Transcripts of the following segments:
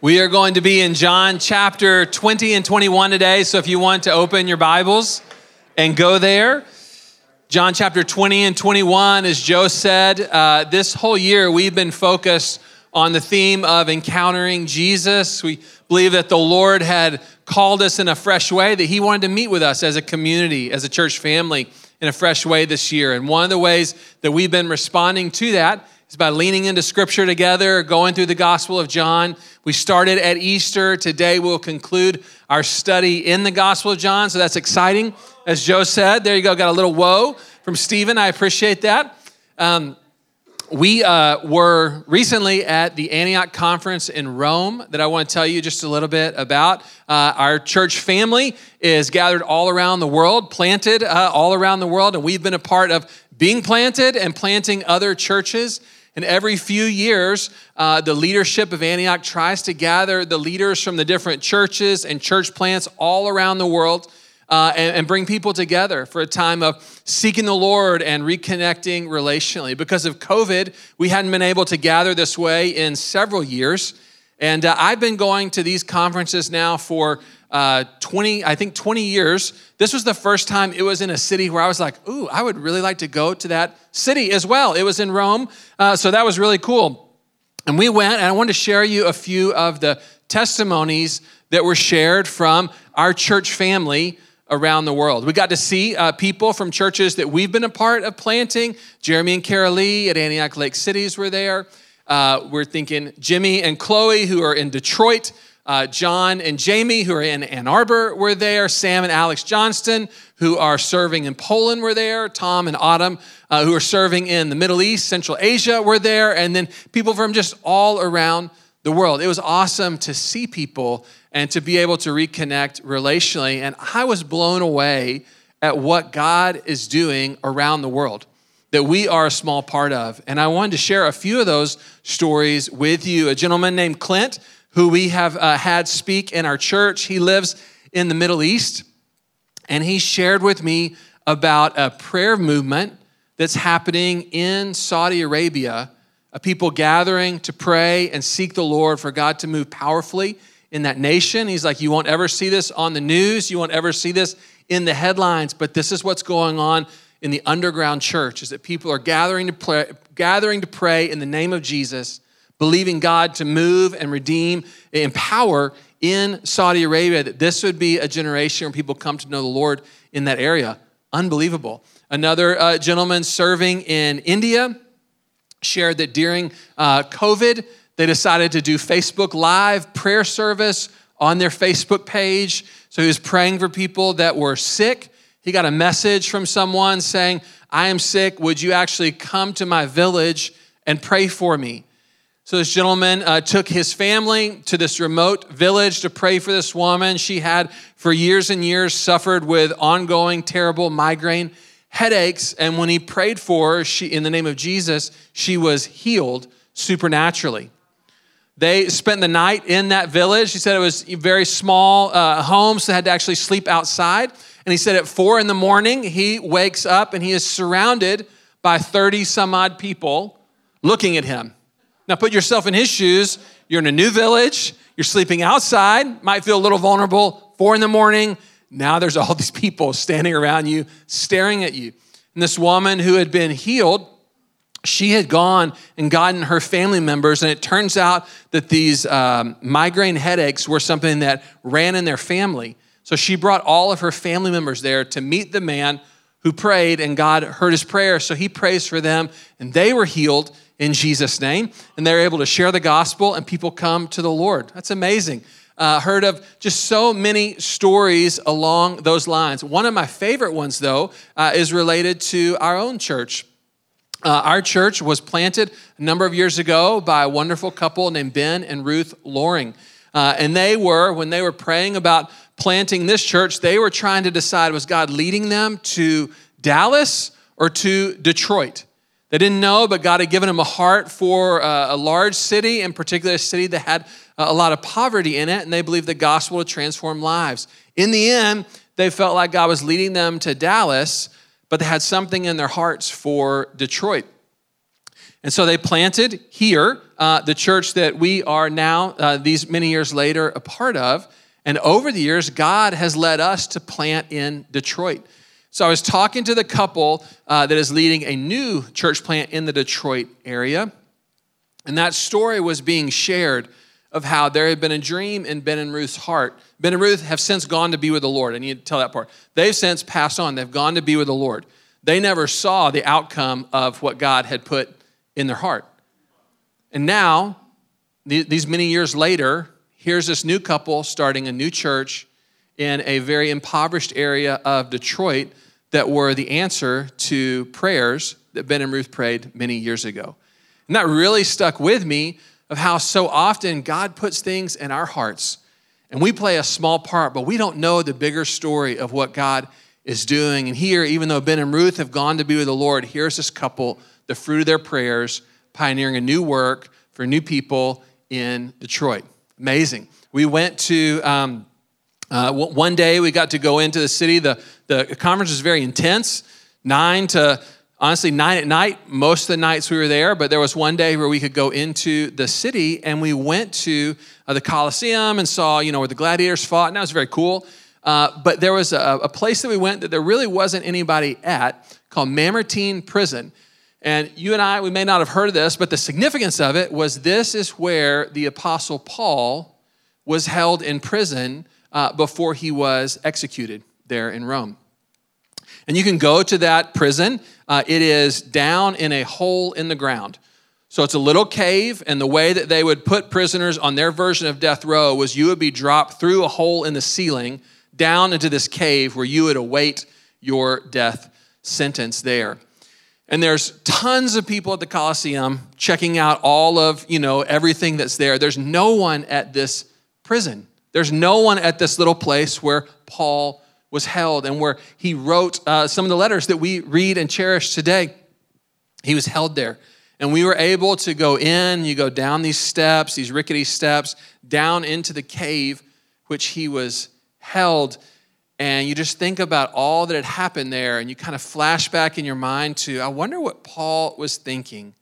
We are going to be in John chapter 20 and 21 today. So if you want to open your Bibles and go there, John chapter 20 and 21, as Joe said, uh, this whole year we've been focused on the theme of encountering Jesus. We believe that the Lord had called us in a fresh way, that He wanted to meet with us as a community, as a church family in a fresh way this year. And one of the ways that we've been responding to that is by leaning into scripture together, going through the Gospel of John. We started at Easter. Today we'll conclude our study in the Gospel of John. So that's exciting. As Joe said, there you go. Got a little whoa from Stephen. I appreciate that. Um, we uh, were recently at the Antioch conference in Rome that I want to tell you just a little bit about. Uh, our church family is gathered all around the world, planted uh, all around the world, and we've been a part of being planted and planting other churches. And every few years, uh, the leadership of Antioch tries to gather the leaders from the different churches and church plants all around the world uh, and, and, bring people together for a time of seeking the Lord and reconnecting relationally. Because of COVID, we hadn't been able to gather this way in several years. And uh, I've been going to these conferences now for uh, 20, I think 20 years. This was the first time it was in a city where I was like, ooh, I would really like to go to that city as well. It was in Rome, uh, so that was really cool. And we went, and I wanted to share you a few of the testimonies that were shared from our church family around the world. We got to see uh, people from churches that we've been a part of planting. Jeremy and Carol Lee at Antioch Lake Cities were there. Uh, we're thinking Jimmy and Chloe, who are in Detroit. Uh, John and Jamie, who are in Ann Arbor, were there. Sam and Alex Johnston, who are serving in Poland, were there. Tom and Autumn, uh, who are serving in the Middle East, Central Asia, were there. And then people from just all around the world. It was awesome to see people and to be able to reconnect relationally. And I was blown away at what God is doing around the world that we are a small part of. And I wanted to share a few of those stories with you. A gentleman named Clint who we have uh, had speak in our church. He lives in the Middle East, and he shared with me about a prayer movement that's happening in Saudi Arabia, a people gathering to pray and seek the Lord for God to move powerfully in that nation. He's like, You won't ever see this on the news, you won't ever see this in the headlines, but this is what's going on in the underground church is that people are gathering to pray, gathering to pray in the name of Jesus believing God to move and redeem, and empower in Saudi Arabia, that this would be a generation where people come to know the Lord in that area. Unbelievable. Another uh, gentleman serving in India shared that during uh, COVID, they decided to do Facebook Live prayer service on their Facebook page. So he was praying for people that were sick. He got a message from someone saying, I am sick. Would you actually come to my village and pray for me? So, this gentleman uh, took his family to this remote village to pray for this woman. She had, for years and years, suffered with ongoing, terrible migraine headaches. And when he prayed for her, she, in the name of Jesus, she was healed supernaturally. They spent the night in that village. He said it was a very small uh, home, so they had to actually sleep outside. And he said at four in the morning, he wakes up and he is surrounded by 30 some odd people looking at him. Now put yourself in his shoes. You're in a new village, you're sleeping outside, might feel a little vulnerable, four in the morning. Now there's all these people standing around you, staring at you. And this woman who had been healed, she had gone and gotten her family members, and it turns out that these um, migraine headaches were something that ran in their family. So she brought all of her family members there to meet the man who prayed, and God heard his prayer. So he prays for them, and they were healed in Jesus' name. And they're able to share the gospel, and people come to the Lord. That's amazing. Uh, heard of just so many stories along those lines. One of my favorite ones, though, uh, is related to our own church. Uh, our church was planted a number of years ago by a wonderful couple named Ben and Ruth Loring. Uh, and they were, when they were praying about planting this church, they were trying to decide was God leading them to Dallas or to Detroit? They didn't know, but God had given them a heart for uh, a large city, in particular a city that had uh, a lot of poverty in it, and they believed the gospel would transform lives. In the end, they felt like God was leading them to Dallas, but they had something in their hearts for Detroit. And so they planted here uh, the church that we are now, uh, these many years later, a part of. And over the years, God has led us to plant in Detroit. So I was talking to the couple uh, that is leading a new church plant in the Detroit area. And that story was being shared of how there had been a dream in Ben and Ruth's heart. Ben and Ruth have since gone to be with the Lord. I need to tell that part. They've since passed on, they've gone to be with the Lord. They never saw the outcome of what God had put in their heart. And now, these many years later, here's this new couple starting a new church in a very impoverished area of Detroit that were the answer to prayers that Ben and Ruth prayed many years ago. And that really stuck with me of how so often God puts things in our hearts and we play a small part, but we don't know the bigger story of what God is doing. And here, even though Ben and Ruth have gone to be with the Lord, here's this couple, the fruit of their prayers, pioneering a new work for new people in Detroit. Amazing. We went to, um, uh, one day we got to go into the city. The, the conference was very intense, nine to honestly nine at night most of the nights we were there but there was one day where we could go into the city and we went to uh, the coliseum and saw you know where the gladiators fought and that was very cool uh, but there was a, a, place that we went that there really wasn't anybody at called mamertine prison and you and i we may not have heard of this but the significance of it was this is where the apostle paul was held in prison uh, before he was executed there in rome and you can go to that prison. Uh, it is down in a hole in the ground. So it's a little cave, and the way that they would put prisoners on their version of death row was you would be dropped through a hole in the ceiling down into this cave where you would await your death sentence there. And there's tons of people at the Coliseum checking out all of, you know, everything that's there. There's no one at this prison. There's no one at this little place where Paul was held and where he wrote uh, some of the letters that we read and cherish today. He was held there. And we were able to go in, you go down these steps, these rickety steps, down into the cave which he was held. And you just think about all that had happened there, and you kind of flash back in your mind to, I wonder what Paul was thinking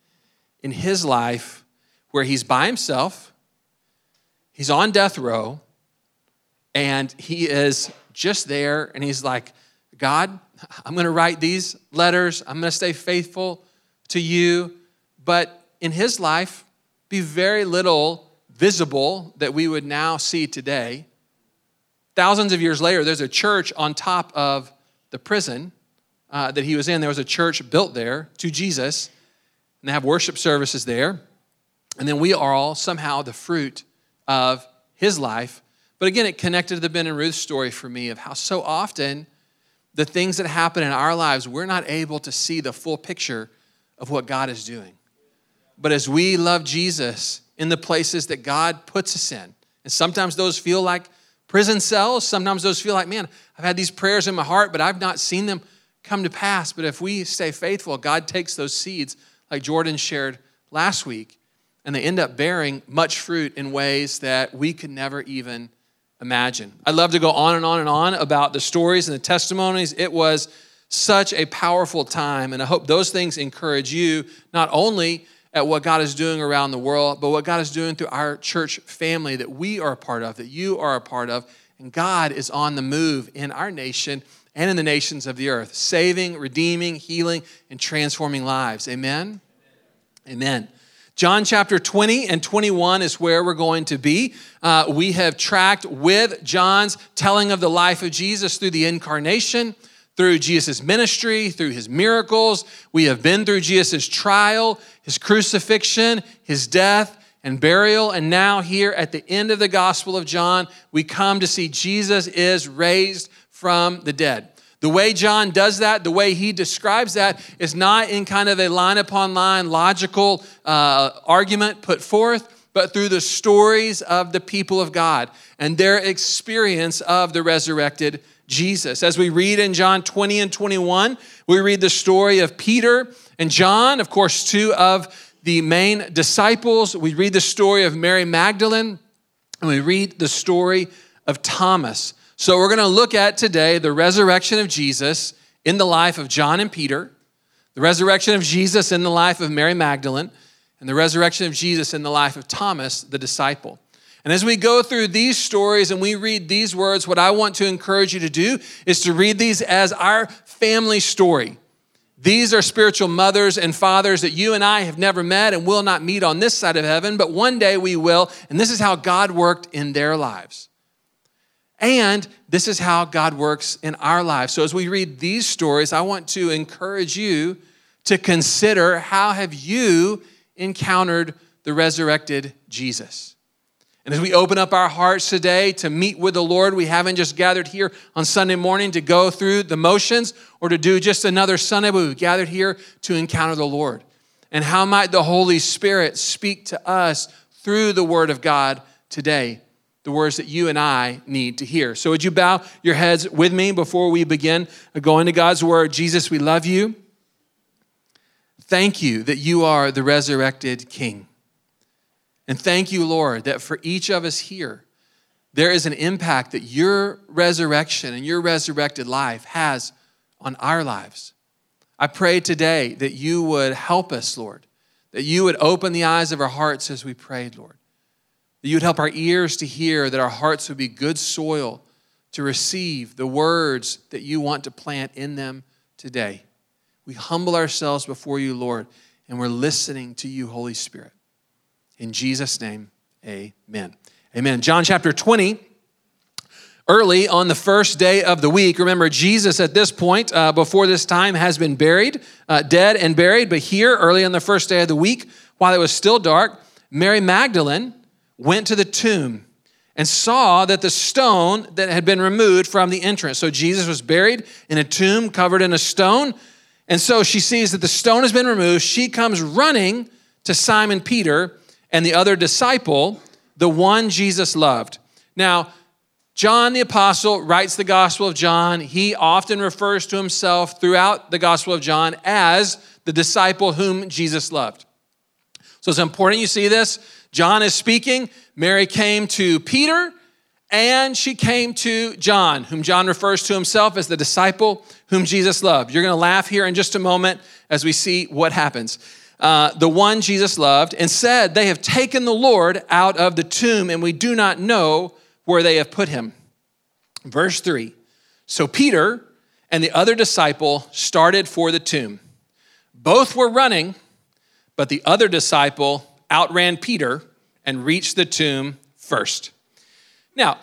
in his life where he's by himself, he's on death row, and he is just there and he's like, God, I'm going to write these letters. I'm going to stay faithful to you. But in his life, be very little visible that we would now see today. Thousands of years later, there's a church on top of the prison uh, that he was in. There was a church built there to Jesus, and they have worship services there. And then we are all somehow the fruit of his life but again, it connected to the Ben and Ruth story for me of how so often the things that happen in our lives, we're not able to see the full picture of what God is doing. But as we love Jesus in the places that God puts us in, and sometimes those feel like prison cells, sometimes those feel like, man, I've had these prayers in my heart, but I've not seen them come to pass. But if we stay faithful, God takes those seeds, like Jordan shared last week, and they end up bearing much fruit in ways that we could never even imagine. I'd love to go on and on and on about the stories and the testimonies. It was such a powerful time, and I hope those things encourage you not only at what God is doing around the world, but what God is doing through our church family that we are a part of, that you are a part of. And God is on the move in our nation and in the nations of the earth, saving, redeeming, healing, and transforming lives. Amen? Amen. John chapter 20 and 21 is where we're going to be. Uh, we have tracked with John's telling of the life of Jesus through the incarnation, through Jesus' ministry, through his miracles. We have been through Jesus' trial, his crucifixion, his death, and burial. And now, here at the end of the Gospel of John, we come to see Jesus is raised from the dead. The way John does that, the way he describes that, is not in kind of a line upon line logical uh, argument put forth, but through the stories of the people of God and their experience of the resurrected Jesus. As we read in John 20 and 21, we read the story of Peter and John, of course, two of the main disciples. We read the story of Mary Magdalene, and we read the story of Thomas. So, we're going to look at today the resurrection of Jesus in the life of John and Peter, the resurrection of Jesus in the life of Mary Magdalene, and the resurrection of Jesus in the life of Thomas, the disciple. And as we go through these stories and we read these words, what I want to encourage you to do is to read these as our family story. These are spiritual mothers and fathers that you and I have never met and will not meet on this side of heaven, but one day we will. And this is how God worked in their lives. And this is how God works in our lives. So as we read these stories, I want to encourage you to consider how have you encountered the resurrected Jesus? And as we open up our hearts today to meet with the Lord, we haven't just gathered here on Sunday morning to go through the motions or to do just another Sunday, but we've gathered here to encounter the Lord. And how might the Holy Spirit speak to us through the Word of God today? The words that you and I need to hear. So, would you bow your heads with me before we begin going to God's Word? Jesus, we love you. Thank you that you are the resurrected King. And thank you, Lord, that for each of us here, there is an impact that your resurrection and your resurrected life has on our lives. I pray today that you would help us, Lord, that you would open the eyes of our hearts as we prayed, Lord, that you would help our ears to hear, that our hearts would be good soil to receive the words that you want to plant in them today. We humble ourselves before you, Lord, and we're listening to you, Holy Spirit. In Jesus' name, amen. Amen. John chapter 20 early on the first day of the week. Remember, Jesus at this point, uh, before this time, has been buried, uh, dead and buried. But here, early on the first day of the week, while it was still dark, Mary Magdalene went to the tomb and saw that the stone that had been removed from the entrance. So Jesus was buried in a tomb covered in a stone. And so she sees that the stone has been removed. She comes running to Simon Peter and the other disciple, the one Jesus loved. Now, John the Apostle writes the Gospel of John. He often refers to himself throughout the Gospel of John as the disciple whom Jesus loved. So it's important you see this. John is speaking. Mary came to Peter and she came to John, whom John refers to himself as the disciple whom Jesus loved. You're going to laugh here in just a moment as we see what happens uh, the one Jesus loved, and said, They have taken the Lord out of the tomb, and we do not know where they have put him. Verse 3 So Peter and the other disciple started for the tomb. Both were running, but the other disciple outran Peter and reached the tomb first. Now,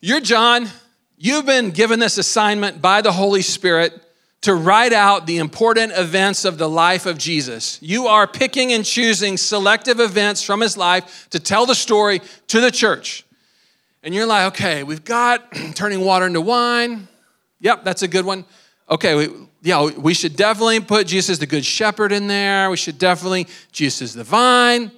you're John. You've been given this assignment by the Holy Spirit to write out the important events of the life of Jesus. You are picking and choosing selective events from his life to tell the story to the church. And you're like, okay, we've got turning water into wine. Yep, that's a good one. Okay, we, yeah, we should definitely put Jesus the good shepherd in there. We should definitely, Jesus the vine.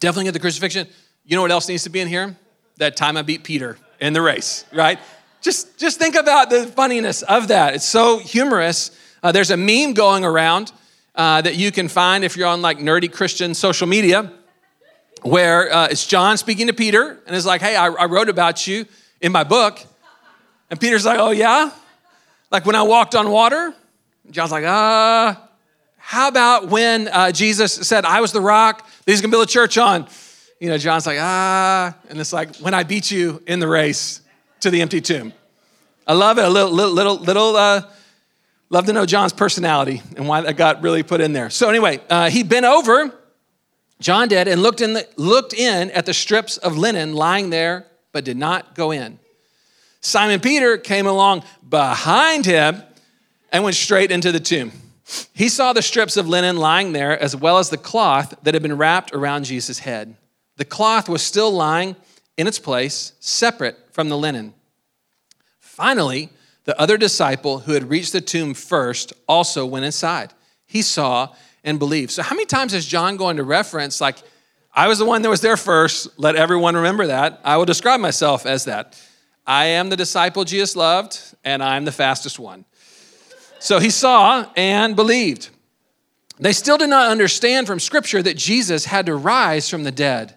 Definitely get the crucifixion. You know what else needs to be in here? That time I beat Peter in the race, right? Just, just think about the funniness of that. It's so humorous. Uh, there's a meme going around uh, that you can find if you're on like nerdy Christian social media where uh, it's John speaking to Peter and is like, hey, I, I wrote about you in my book. And Peter's like, oh, yeah? Like when I walked on water? John's like, uh, how about when uh, Jesus said, I was the rock that he's gonna build a church on? You know, John's like, ah, and it's like, when I beat you in the race to the empty tomb. I love it. A little, little, little, little uh, love to know John's personality and why that got really put in there. So anyway, uh, he bent over, John did, and looked in, the, looked in at the strips of linen lying there, but did not go in. Simon Peter came along behind him and went straight into the tomb. He saw the strips of linen lying there, as well as the cloth that had been wrapped around Jesus' head. The cloth was still lying in its place, separate from the linen. Finally, the other disciple who had reached the tomb first also went inside. He saw and believed. So, how many times is John going to reference, like, I was the one that was there first, let everyone remember that? I will describe myself as that. I am the disciple Jesus loved, and I'm the fastest one. So he saw and believed. They still did not understand from Scripture that Jesus had to rise from the dead.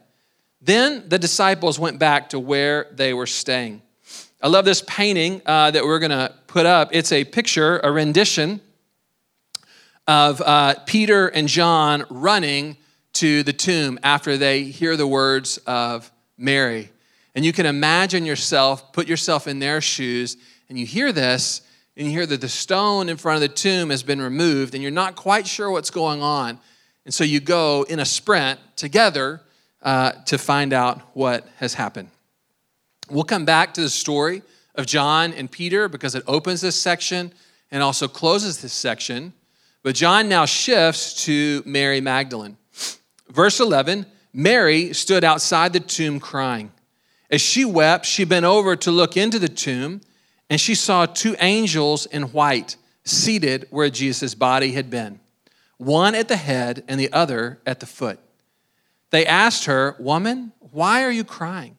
Then the disciples went back to where they were staying. I love this painting uh, that we're going to put up. It's a picture, a rendition of uh, Peter and John running to the tomb after they hear the words of Mary. And you can imagine yourself, put yourself in their shoes, and you hear this, and you hear that the stone in front of the tomb has been removed, and you're not quite sure what's going on. And so you go in a sprint together uh, to find out what has happened. We'll come back to the story of John and Peter because it opens this section and also closes this section. But John now shifts to Mary Magdalene. Verse 11 Mary stood outside the tomb crying. As she wept, she bent over to look into the tomb, and she saw two angels in white seated where Jesus' body had been, one at the head and the other at the foot. They asked her, Woman, why are you crying?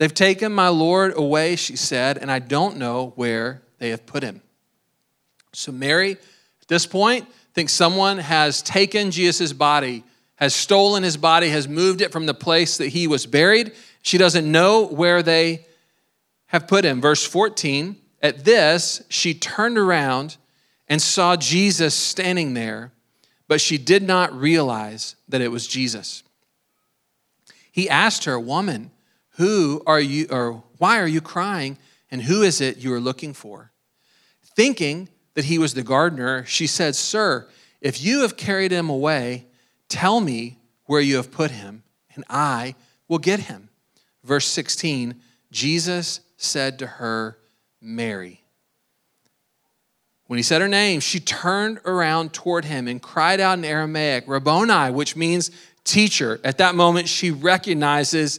They've taken my Lord away, she said, and I don't know where they have put him. So, Mary, at this point, thinks someone has taken Jesus' body, has stolen his body, has moved it from the place that he was buried. She doesn't know where they have put him. Verse 14 At this, she turned around and saw Jesus standing there, but she did not realize that it was Jesus. He asked her, Woman, who are you, or why are you crying, and who is it you are looking for? Thinking that he was the gardener, she said, Sir, if you have carried him away, tell me where you have put him, and I will get him. Verse 16 Jesus said to her, Mary. When he said her name, she turned around toward him and cried out in Aramaic, Rabboni, which means teacher. At that moment, she recognizes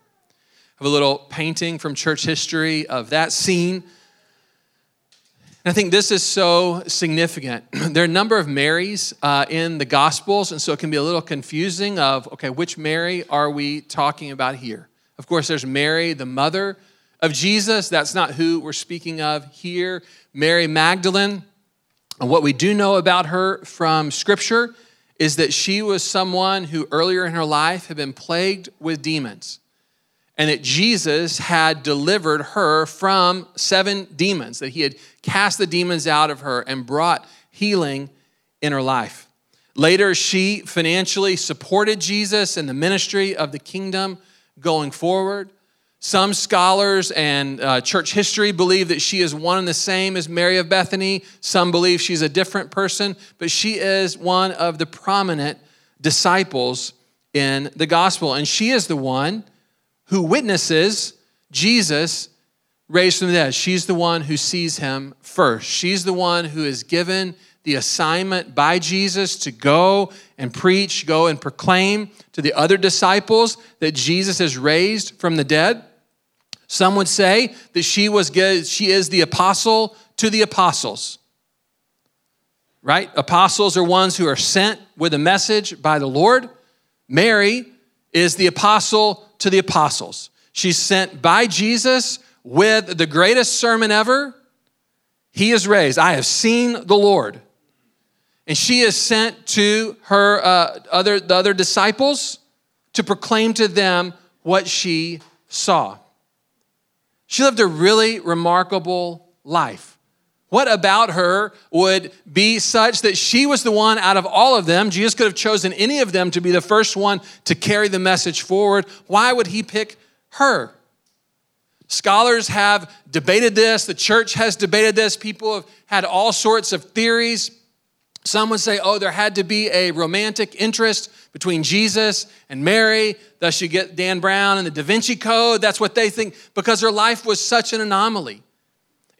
Have a little painting from church history of that scene. And I think this is so significant. there are a number of Marys uh, in the Gospels, and so it can be a little confusing of, okay, which Mary are we talking about here? Of course, there's Mary, the mother of Jesus. That's not who we're speaking of here. Mary Magdalene. And what we do know about her from Scripture is that she was someone who earlier in her life had been plagued with demons and that Jesus had delivered her from seven demons, that he had cast the demons out of her and brought healing in her life. Later, she financially supported Jesus and the ministry of the kingdom going forward. Some scholars and uh, church history believe that she is one and the same as Mary of Bethany. Some believe she's a different person, but she is one of the prominent disciples in the gospel. And she is the one who witnesses Jesus raised from the dead. She's the one who sees him first. She's the one who is given the assignment by Jesus to go and preach, go and proclaim to the other disciples that Jesus is raised from the dead. Some would say that she was she is the apostle to the apostles. Right? Apostles are ones who are sent with a message by the Lord. Mary is the apostle to the apostles. She's sent by Jesus with the greatest sermon ever. He is raised. I have seen the Lord. And she is sent to her uh, other, the other disciples to proclaim to them what she saw. She lived a really remarkable life. What about her would be such that she was the one out of all of them? Jesus could have chosen any of them to be the first one to carry the message forward. Why would he pick her? Scholars have debated this, the church has debated this, people have had all sorts of theories. Some would say, oh, there had to be a romantic interest between Jesus and Mary. Thus, you get Dan Brown and the Da Vinci Code. That's what they think because her life was such an anomaly.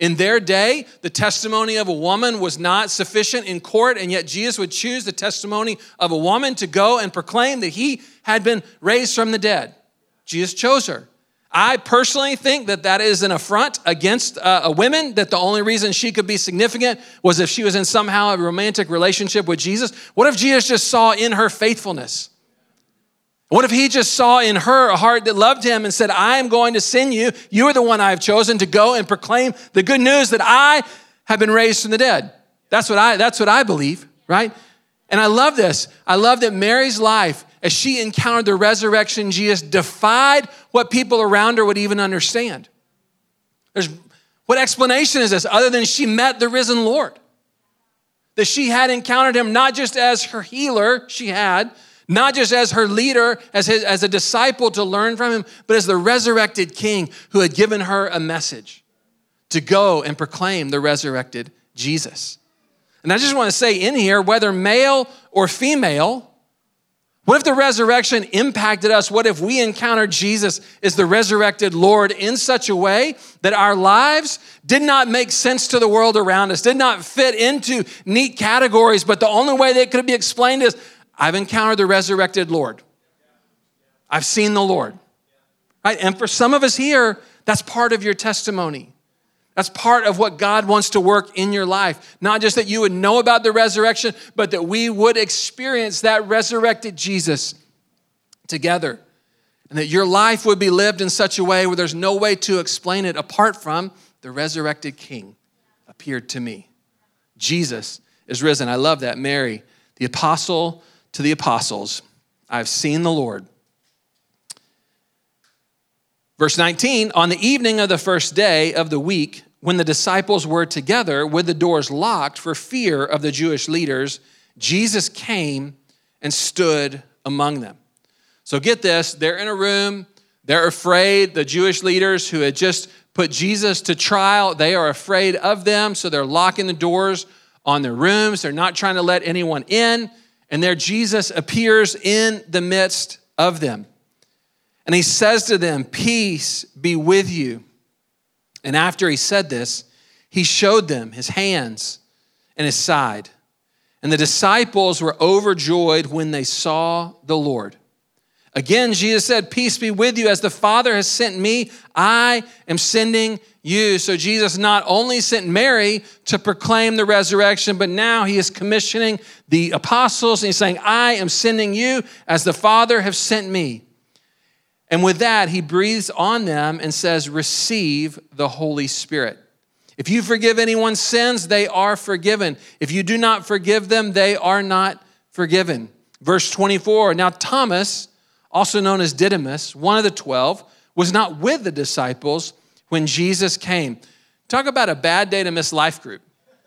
In their day, the testimony of a woman was not sufficient in court, and yet Jesus would choose the testimony of a woman to go and proclaim that he had been raised from the dead. Jesus chose her. I personally think that that is an affront against uh, a woman, that the only reason she could be significant was if she was in somehow a romantic relationship with Jesus. What if Jesus just saw in her faithfulness? What if he just saw in her a heart that loved him and said, I am going to send you, you are the one I have chosen to go and proclaim the good news that I have been raised from the dead. That's what I, that's what I believe, right? And I love this. I love that Mary's life, as she encountered the resurrection, Jesus defied what people around her would even understand. There's, what explanation is this other than she met the risen Lord? That she had encountered him not just as her healer, she had, not just as her leader, as, his, as a disciple to learn from him, but as the resurrected king who had given her a message to go and proclaim the resurrected Jesus. And I just want to say in here, whether male or female, what if the resurrection impacted us? What if we encountered Jesus as the resurrected Lord in such a way that our lives did not make sense to the world around us, did not fit into neat categories, but the only way that could be explained is I've encountered the resurrected Lord. I've seen the Lord. Right? And for some of us here, that's part of your testimony. That's part of what God wants to work in your life. Not just that you would know about the resurrection, but that we would experience that resurrected Jesus together. And that your life would be lived in such a way where there's no way to explain it apart from the resurrected King appeared to me. Jesus is risen. I love that. Mary, the apostle to the apostles, I've seen the Lord. Verse 19, on the evening of the first day of the week, when the disciples were together with the doors locked for fear of the Jewish leaders, Jesus came and stood among them. So get this, they're in a room, they're afraid. The Jewish leaders who had just put Jesus to trial, they are afraid of them, so they're locking the doors on their rooms. They're not trying to let anyone in and there Jesus appears in the midst of them. And he says to them, Peace be with you. And after he said this, he showed them his hands and his side. And the disciples were overjoyed when they saw the Lord. Again, Jesus said, Peace be with you. As the Father has sent me, I am sending you. So Jesus not only sent Mary to proclaim the resurrection, but now he is commissioning the apostles and he's saying, I am sending you as the Father has sent me. And with that, he breathes on them and says, Receive the Holy Spirit. If you forgive anyone's sins, they are forgiven. If you do not forgive them, they are not forgiven. Verse 24 Now, Thomas, also known as Didymus, one of the twelve, was not with the disciples when Jesus came. Talk about a bad day to miss life group,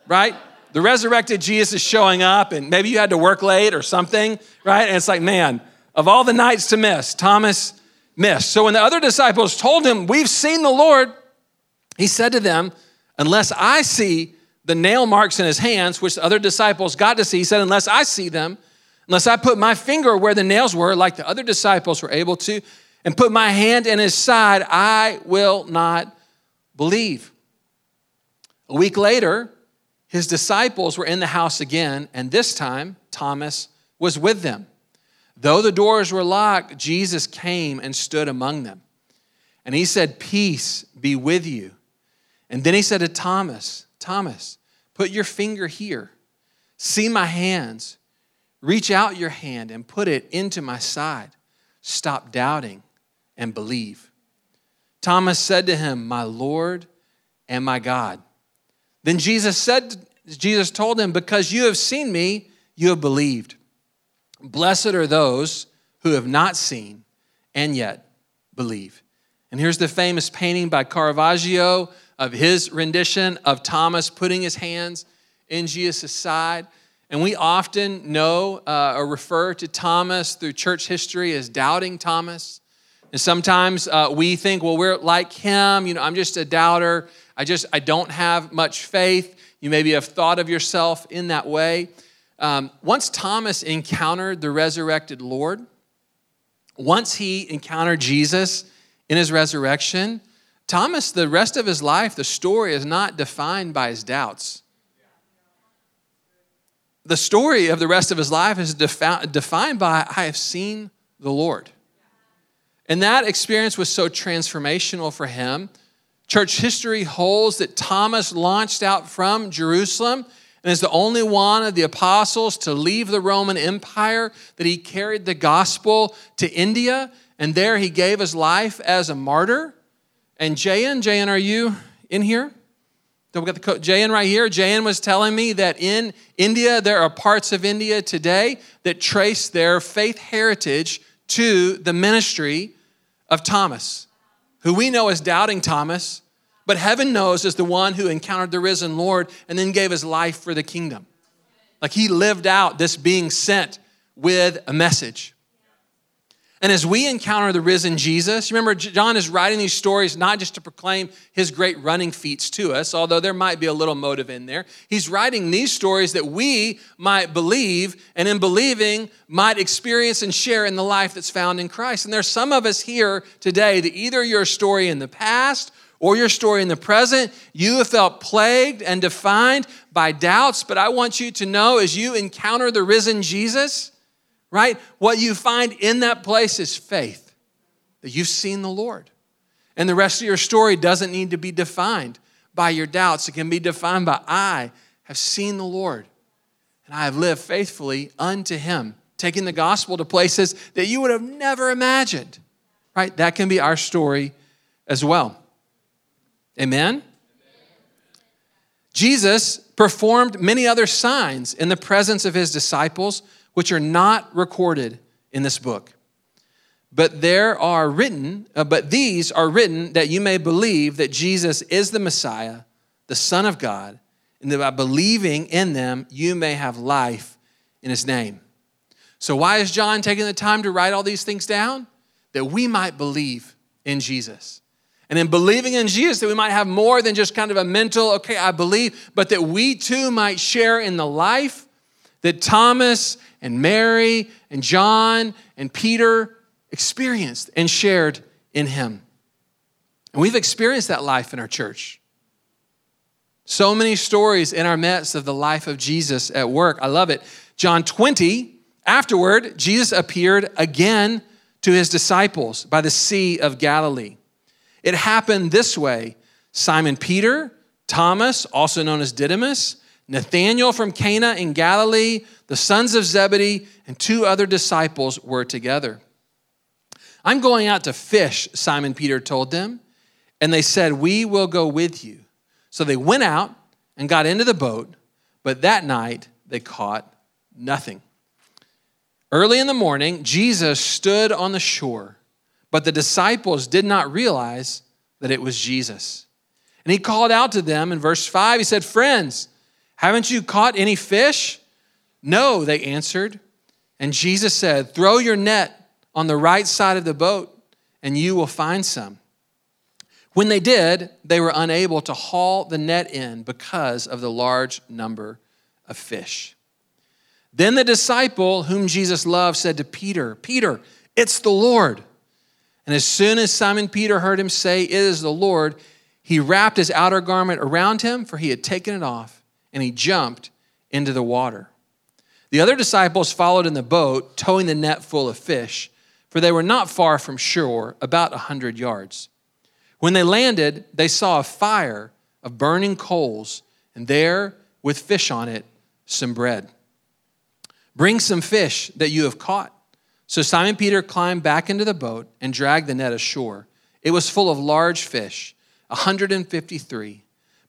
right? The resurrected Jesus is showing up, and maybe you had to work late or something, right? And it's like, man, of all the nights to miss, Thomas missed. So when the other disciples told him, We've seen the Lord, he said to them, Unless I see the nail marks in his hands, which the other disciples got to see, he said, Unless I see them, unless I put my finger where the nails were, like the other disciples were able to, and put my hand in his side, I will not believe. A week later, his disciples were in the house again, and this time Thomas was with them. Though the doors were locked, Jesus came and stood among them. And he said, Peace be with you. And then he said to Thomas, Thomas, put your finger here. See my hands. Reach out your hand and put it into my side. Stop doubting and believe. Thomas said to him, My Lord and my God. Then Jesus said, Jesus told him, Because you have seen me, you have believed. Blessed are those who have not seen and yet believe. And here's the famous painting by Caravaggio of his rendition of Thomas putting his hands in Jesus' side. And we often know uh, or refer to Thomas through church history as doubting Thomas. And sometimes uh, we think, well, we're like him. You know, I'm just a doubter. I just, I don't have much faith. You maybe have thought of yourself in that way. Um, once Thomas encountered the resurrected Lord, once he encountered Jesus in his resurrection, Thomas, the rest of his life, the story is not defined by his doubts. The story of the rest of his life is defi- defined by I have seen the Lord. And that experience was so transformational for him. Church history holds that Thomas launched out from Jerusalem and is the only one of the apostles to leave the Roman Empire, that he carried the gospel to India, and there he gave his life as a martyr. And Jayan, Jayan, are you in here? We got the Jayan right here. Jayan was telling me that in India, there are parts of India today that trace their faith heritage to the ministry of Thomas, who we know as doubting Thomas, but heaven knows is the one who encountered the risen Lord and then gave his life for the kingdom. Like he lived out this being sent with a message. And as we encounter the risen Jesus, remember, John is writing these stories not just to proclaim his great running feats to us, although there might be a little motive in there. He's writing these stories that we might believe, and in believing, might experience and share in the life that's found in Christ. And there's some of us here today that either your story in the past or your story in the present, you have felt plagued and defined by doubts. But I want you to know as you encounter the risen Jesus, right? What you find in that place is faith that you've seen the Lord. And the rest of your story doesn't need to be defined by your doubts. It can be defined by I have seen the Lord and I have lived faithfully unto him, taking the gospel to places that you would have never imagined, right? That can be our story as well. Amen? Jesus performed many other signs in the presence of his disciples which are not recorded in this book. But there are written, uh, but these are written that you may believe that Jesus is the Messiah, the Son of God, and that by believing in them you may have life in his name. So, why is John taking the time to write all these things down? That we might believe in Jesus. And in believing in Jesus, that we might have more than just kind of a mental, okay, I believe, but that we too might share in the life that Thomas and Mary and John and Peter experienced and shared in him. And we've experienced that life in our church. So many stories in our midst of the life of Jesus at work. I love it. John 20, afterward, Jesus appeared again to his disciples by the Sea of Galilee. It happened this way Simon Peter, Thomas, also known as Didymus, Nathanael from Cana in Galilee, the sons of Zebedee, and two other disciples were together. I'm going out to fish, Simon Peter told them. And they said, We will go with you. So they went out and got into the boat, but that night they caught nothing. Early in the morning, Jesus stood on the shore, but the disciples did not realize that it was Jesus. And he called out to them in verse 5, he said, Friends, haven't you caught any fish? No, they answered. And Jesus said, Throw your net on the right side of the boat, and you will find some. When they did, they were unable to haul the net in because of the large number of fish. Then the disciple whom Jesus loved said to Peter, Peter, it's the Lord. And as soon as Simon Peter heard him say, It is the Lord, he wrapped his outer garment around him, for he had taken it off and he jumped into the water. The other disciples followed in the boat, towing the net full of fish, for they were not far from shore, about a hundred yards. When they landed, they saw a fire of burning coals, and there, with fish on it, some bread. Bring some fish that you have caught. So Simon Peter climbed back into the boat and dragged the net ashore. It was full of large fish, 153.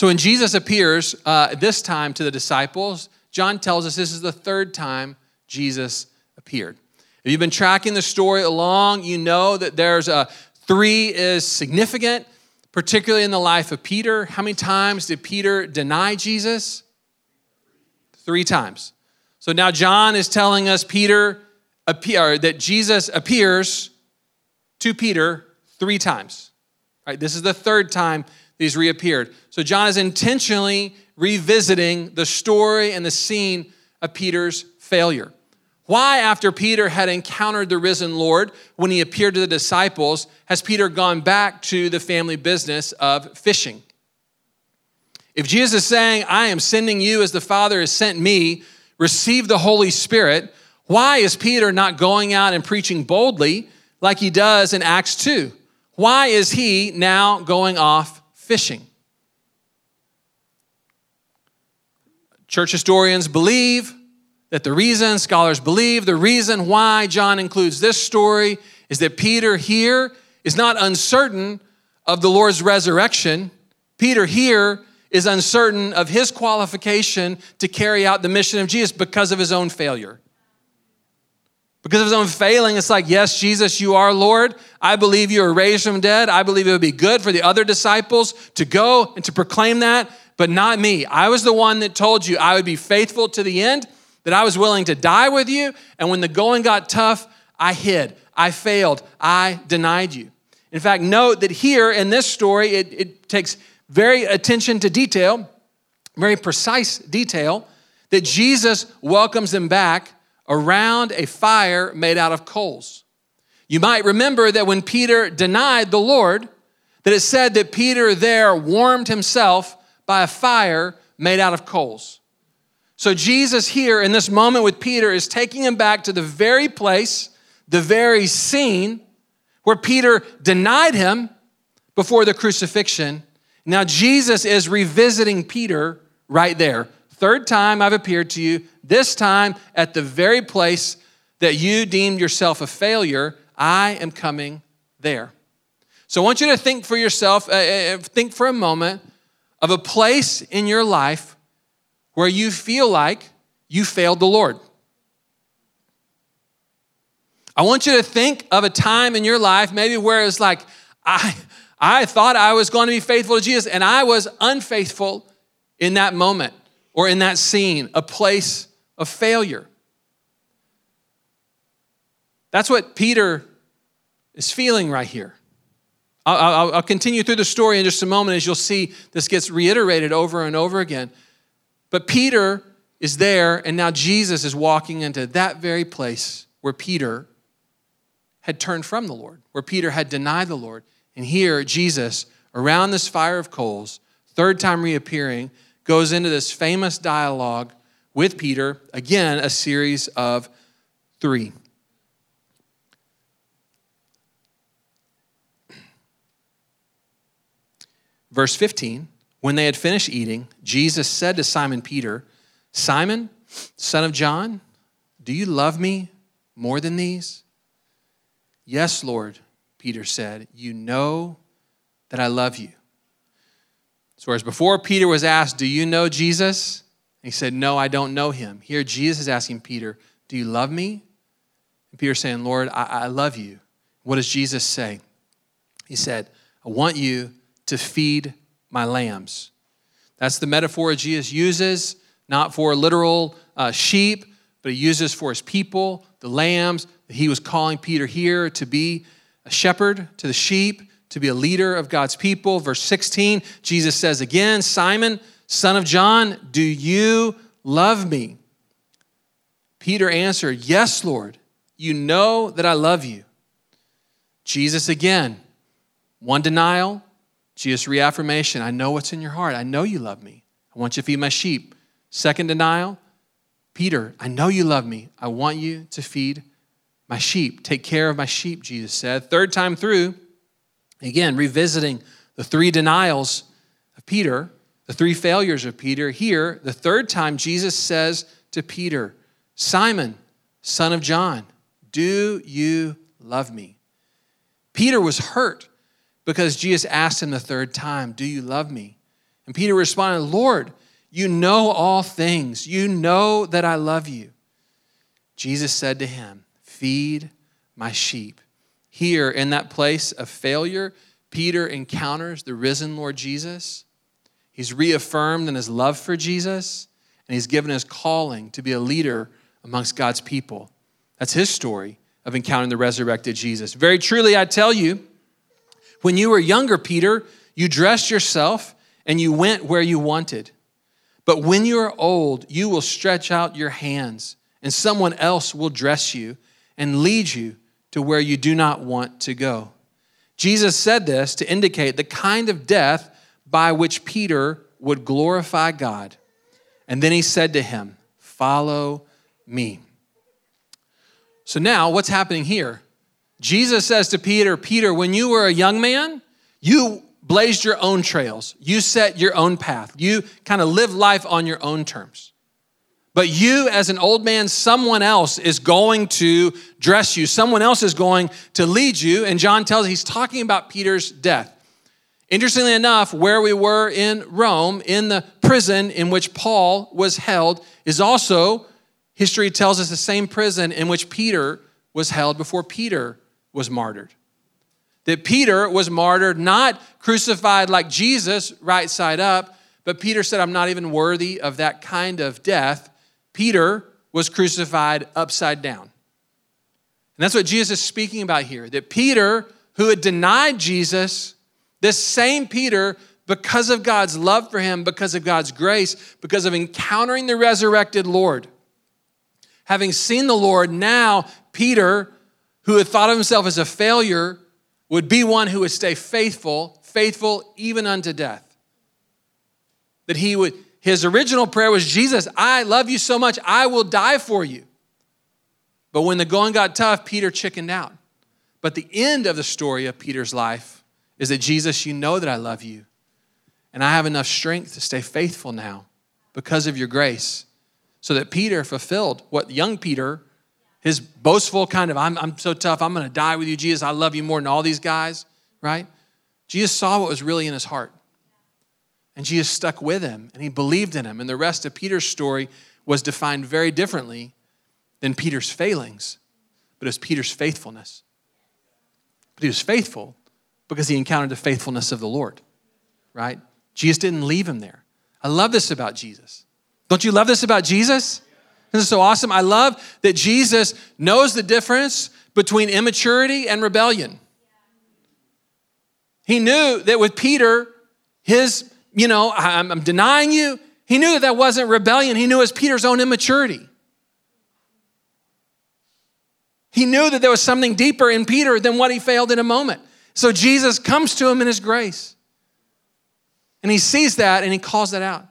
So when Jesus appears uh, this time to the disciples, John tells us this is the third time Jesus appeared. If you've been tracking the story along, you know that there's a three is significant, particularly in the life of Peter. How many times did Peter deny Jesus? Three times. So now John is telling us Peter appear, that Jesus appears to Peter three times. Right? This is the third time he's reappeared. So John is intentionally revisiting the story and the scene of Peter's failure. Why, after Peter had encountered the risen Lord when he appeared to the disciples, has Peter gone back to the family business of fishing? If Jesus is saying, I am sending you as the Father has sent me, receive the Holy Spirit, why is Peter not going out and preaching boldly like he does in Acts 2? Why is he now going off fishing? Church historians believe that the reason, scholars believe, the reason why John includes this story is that Peter here is not uncertain of the Lord's resurrection. Peter here is uncertain of his qualification to carry out the mission of Jesus because of his own failure. Because of his own failing, it's like, yes, Jesus, you are Lord. I believe you are raised from dead. I believe it would be good for the other disciples to go and to proclaim that, but not me. I was the one that told you I would be faithful to the end that I was willing to die with you. And when the going got tough, I hid, I failed, I denied you. In fact, note that here in this story, it, it takes very attention to detail, very precise detail, that Jesus welcomes them back around a fire made out of coals. You might remember that when Peter denied the Lord, that it said that Peter there warmed himself by a fire made out of coals. So, Jesus here in this moment with Peter is taking him back to the very place, the very scene where Peter denied him before the crucifixion. Now, Jesus is revisiting Peter right there. Third time I've appeared to you, this time at the very place that you deemed yourself a failure, I am coming there. So I want you to think for yourself, uh, uh think for a moment of a place in your life where you feel like you failed the Lord. I want you to think of a time in your life, maybe where it's like, I, I thought I was going to be faithful to Jesus, and I was unfaithful in that moment or in that scene, a place of failure. That's what Peter is feeling right here. I'll, I'll, continue through the story in just a moment as you'll see this gets reiterated over and over again. But Peter is there, and now Jesus is walking into that very place where Peter had turned from the Lord, where Peter had denied the Lord. And here, Jesus, around this fire of coals, third time reappearing, goes into this famous dialogue with Peter, again, a series of three. Verse 15 when they had finished eating, Jesus said to Simon Peter, Simon, son of John, do you love me more than these? Yes, Lord, Peter said, You know that I love you. So, whereas before Peter was asked, Do you know Jesus? And He said, No, I don't know him. Here, Jesus is asking Peter, Do you love me? And Peter saying, Lord, I, I love you. What does Jesus say? He said, I want you to feed my lambs. That's the metaphor Jesus uses, not for literal uh, sheep, but he uses for his people, the lambs. He was calling Peter here to be a shepherd to the sheep, to be a leader of God's people. Verse 16, Jesus says again, Simon, son of John, do you love me? Peter answered, Yes, Lord, you know that I love you. Jesus again, one denial, Jesus' reaffirmation I know what's in your heart. I know you love me. I want you to feed my sheep. Second denial Peter, I know you love me. I want you to feed my sheep. Take care of my sheep, Jesus said. Third time through, again, revisiting the three denials of Peter, the three failures of Peter. Here, the third time, Jesus says to Peter, Simon, son of John, do you love me? Peter was hurt because Jesus asked him the third time, Do you love me? And Peter responded, Lord, you know all things. You know that I love you. Jesus said to him, Feed my sheep. Here, in that place of failure, Peter encounters the risen Lord Jesus. He's reaffirmed in his love for Jesus, and he's given his calling to be a leader amongst God's people. That's his story of encountering the resurrected Jesus. Very truly, I tell you, When you were younger, Peter, you dressed yourself and you went where you wanted. But when you are old, you will stretch out your hands, and someone else will dress you and lead you to where you do not want to go. Jesus said this to indicate the kind of death by which Peter would glorify God. And then he said to him, Follow me. So now, what's happening here? Jesus says to Peter, Peter, when you were a young man, you blazed your own trails. You set your own path. You kind of lived life on your own terms. But you, as an old man, someone else is going to dress you. Someone else is going to lead you. And John tells, he's talking about Peter's death. Interestingly enough, where we were in Rome, in the prison in which Paul was held, is also, history tells us, the same prison in which Peter was held before Peter was martyred. That Peter was martyred, not crucified like Jesus, right side up, but Peter said, I'm not even worthy of that kind of death. Peter was crucified upside down. And that's what Jesus is speaking about here. That Peter, who had denied Jesus, this same Peter, because of God's love for him, because of God's grace, because of encountering the resurrected Lord, having seen the Lord, now Peter who had thought of himself as a failure would be one who would stay faithful, faithful even unto death. That he would, his original prayer was, Jesus, I love you so much, I will die for you. But when the going got tough, Peter chickened out. But the end of the story of Peter's life is that Jesus, you know that I love you. And I have enough strength to stay faithful now because of your grace. So that Peter fulfilled what young Peter his boastful kind of, I'm, I'm so tough, I'm to die with you, Jesus, I love you more than all these guys, right? Jesus saw what was really in his heart. And Jesus stuck with him and he believed in him. And the rest of Peter's story was defined very differently than Peter's failings, but it was Peter's faithfulness. But he was faithful because he encountered the faithfulness of the Lord, right? Jesus didn't leave him there. I love this about Jesus. Don't you love this about Jesus? This is so awesome. I love that Jesus knows the difference between immaturity and rebellion. He knew that with Peter, his, you know, I'm, I'm denying you, he knew that that wasn't rebellion. He knew it was Peter's own immaturity. He knew that there was something deeper in Peter than what he failed in a moment. So Jesus comes to him in his grace. And he sees that and he calls that out.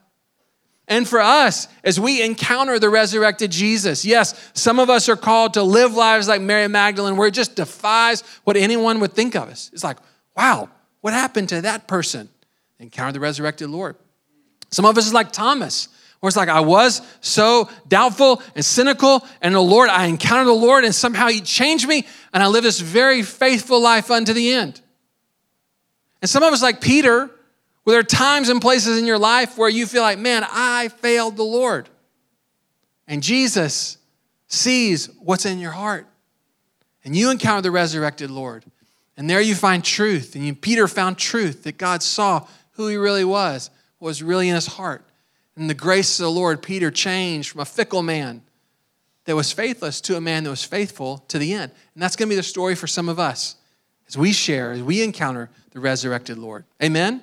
And for us, as we encounter the resurrected Jesus, yes, some of us are called to live lives like Mary Magdalene, where it just defies what anyone would think of us. It's like, wow, what happened to that person? Encounter the resurrected Lord. Some of us is like Thomas, where it's like, I was so doubtful and cynical, and the Lord, I encountered the Lord, and somehow He changed me, and I live this very faithful life unto the end. And some of us, like Peter, well, there are times and places in your life where you feel like, man, I failed the Lord. And Jesus sees what's in your heart. And you encounter the resurrected Lord. And there you find truth. And Peter found truth that God saw who he really was, what was really in his heart. And the grace of the Lord, Peter changed from a fickle man that was faithless to a man that was faithful to the end. And that's going to be the story for some of us as we share, as we encounter the resurrected Lord. Amen?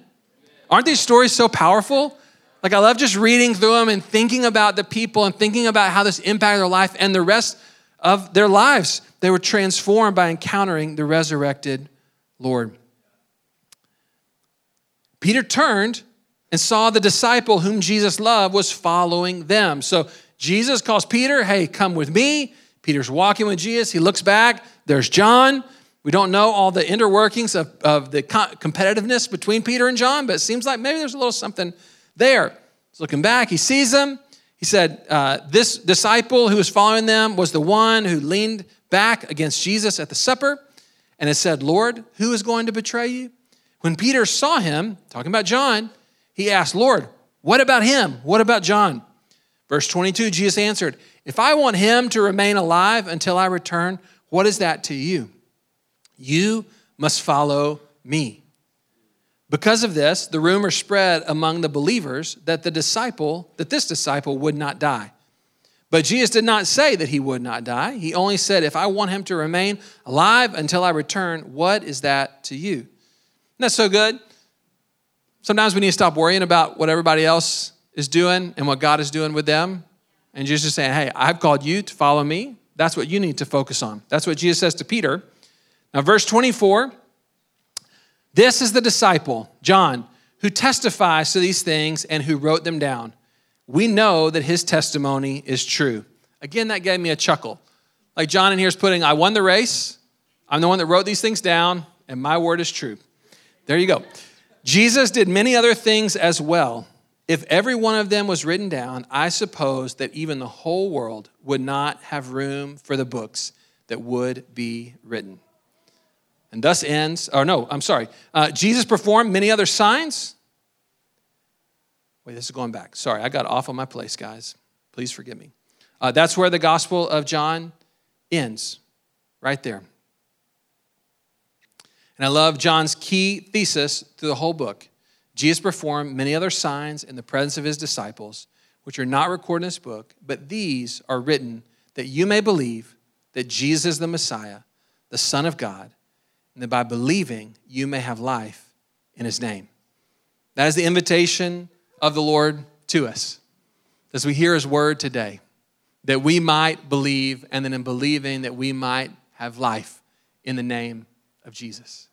Aren't these stories so powerful? Like, I love just reading through them and thinking about the people and thinking about how this impacted their life and the rest of their lives. They were transformed by encountering the resurrected Lord. Peter turned and saw the disciple whom Jesus loved was following them. So Jesus calls Peter, hey, come with me. Peter's walking with Jesus. He looks back. There's John. We don't know all the inner workings of, of the competitiveness between Peter and John, but it seems like maybe there's a little something there. He's looking back, he sees them. He said, uh, This disciple who was following them was the one who leaned back against Jesus at the supper and it said, Lord, who is going to betray you? When Peter saw him, talking about John, he asked, Lord, what about him? What about John? Verse 22, Jesus answered, If I want him to remain alive until I return, what is that to you? You must follow me. Because of this, the rumor spread among the believers that the disciple, that this disciple would not die. But Jesus did not say that he would not die. He only said, If I want him to remain alive until I return, what is that to you? That's so good? Sometimes we need to stop worrying about what everybody else is doing and what God is doing with them and just saying, hey, I've called you to follow me. That's what you need to focus on. That's what Jesus says to Peter. Now, verse 24 this is the disciple, John, who testifies to these things and who wrote them down. We know that his testimony is true. Again, that gave me a chuckle. Like John in here is putting, I won the race. I'm the one that wrote these things down, and my word is true. There you go. Jesus did many other things as well. If every one of them was written down, I suppose that even the whole world would not have room for the books that would be written. And thus ends, or no, I'm sorry. Uh, Jesus performed many other signs. Wait, this is going back. Sorry, I got off on my place, guys. Please forgive me. Uh, that's where the Gospel of John ends, right there. And I love John's key thesis through the whole book. Jesus performed many other signs in the presence of his disciples, which are not recorded in this book, but these are written that you may believe that Jesus is the Messiah, the Son of God, and that by believing you may have life in his name. That is the invitation of the Lord to us as we hear his word today, that we might believe, and then in believing, that we might have life in the name of Jesus.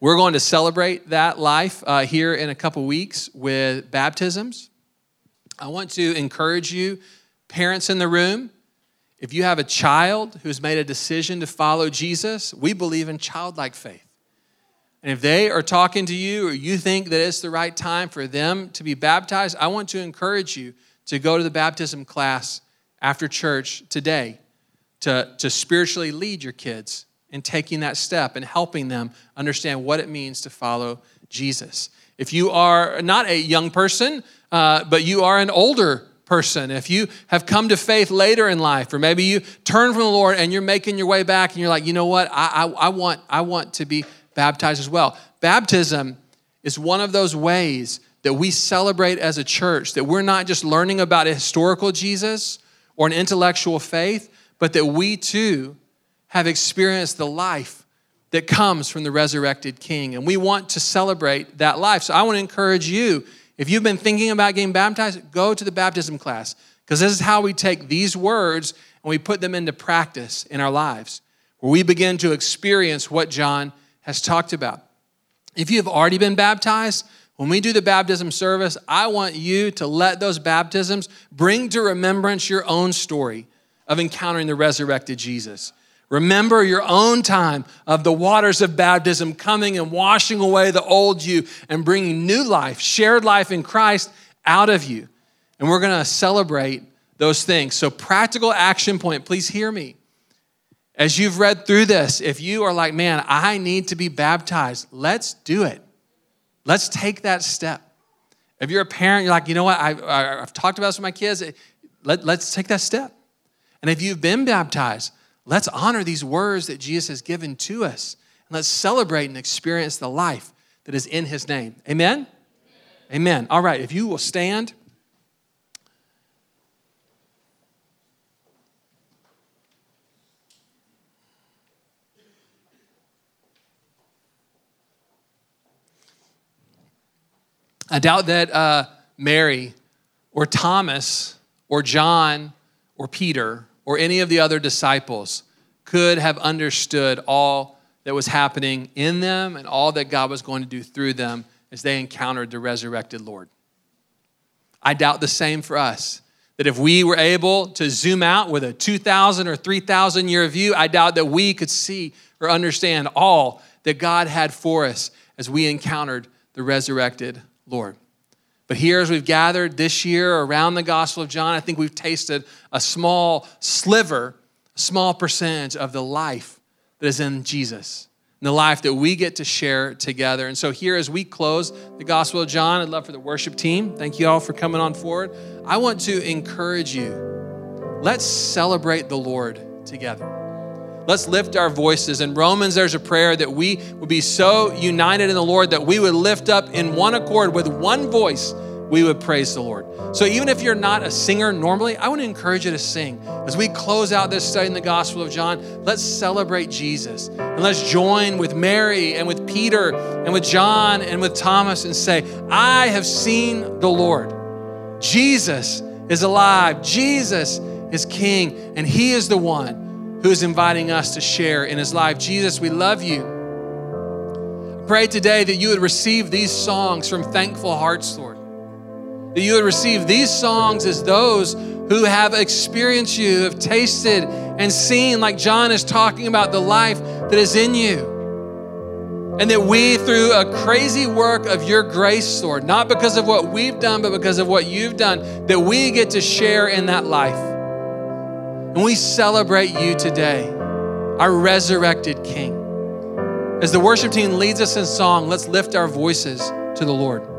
We're going to celebrate that life uh, here in a couple weeks with baptisms. I want to encourage you, parents in the room, if you have a child who's made a decision to follow Jesus, we believe in childlike faith. And if they are talking to you or you think that it's the right time for them to be baptized, I want to encourage you to go to the baptism class after church today to, to spiritually lead your kids in taking that step and helping them understand what it means to follow Jesus. If you are not a young person, uh, but you are an older person, if you have come to faith later in life, or maybe you turn from the Lord and you're making your way back and you're like, you know what, I, I, I want, I want to be baptized as well. Baptism is one of those ways that we celebrate as a church, that we're not just learning about a historical Jesus or an intellectual faith, but that we too have experienced the life that comes from the resurrected King. And we want to celebrate that life. So I want to encourage you if you've been thinking about getting baptized, go to the baptism class because this is how we take these words and we put them into practice in our lives, where we begin to experience what John has talked about. If you have already been baptized, when we do the baptism service, I want you to let those baptisms bring to remembrance your own story of encountering the resurrected Jesus. Remember your own time of the waters of baptism coming and washing away the old you and bringing new life, shared life in Christ out of you. And we're going to celebrate those things. So, practical action point, please hear me. As you've read through this, if you are like, man, I need to be baptized, let's do it. Let's take that step. If you're a parent, you're like, you know what, I, have talked about this with my kids, let, let's take that step. And if you've been baptized, let's honor these words that Jesus has given to us. And let's celebrate and experience the life that is in his name. Amen? Amen. Amen. All right, if you will stand. I doubt that uh, Mary or Thomas or John or Peter or any of the other disciples could have understood all that was happening in them and all that God was going to do through them as they encountered the resurrected Lord. I doubt the same for us. That if we were able to zoom out with a 2,000 or 3,000 year view, I doubt that we could see or understand all that God had for us as we encountered the resurrected Lord. But here, as we've gathered this year around the Gospel of John, I think we've tasted a small sliver, a small percentage of the life that is in Jesus, and the life that we get to share together. And so, here, as we close the Gospel of John, I'd love for the worship team, thank you all for coming on forward. I want to encourage you let's celebrate the Lord together. Let's lift our voices. In Romans, there's a prayer that we would be so united in the Lord that we would lift up in one accord with one voice we would praise the Lord. So even if you're not a singer normally, I want to encourage you to sing. As we close out this study in the Gospel of John, let's celebrate Jesus. And let's join with Mary and with Peter and with John and with Thomas and say, I have seen the Lord. Jesus is alive. Jesus is King, and He is the one who is inviting us to share in His life. Jesus, we love you. Pray today that you would receive these songs from thankful hearts, Lord that you would receive these songs as those who have experienced you, have tasted and seen, like John is talking about, the life that is in you. And that we, through a crazy work of your grace, Lord, not because of what we've done, but because of what you've done, that we get to share in that life. And we celebrate you today, our resurrected King. As the worship team leads us in song, let's lift our voices to the Lord.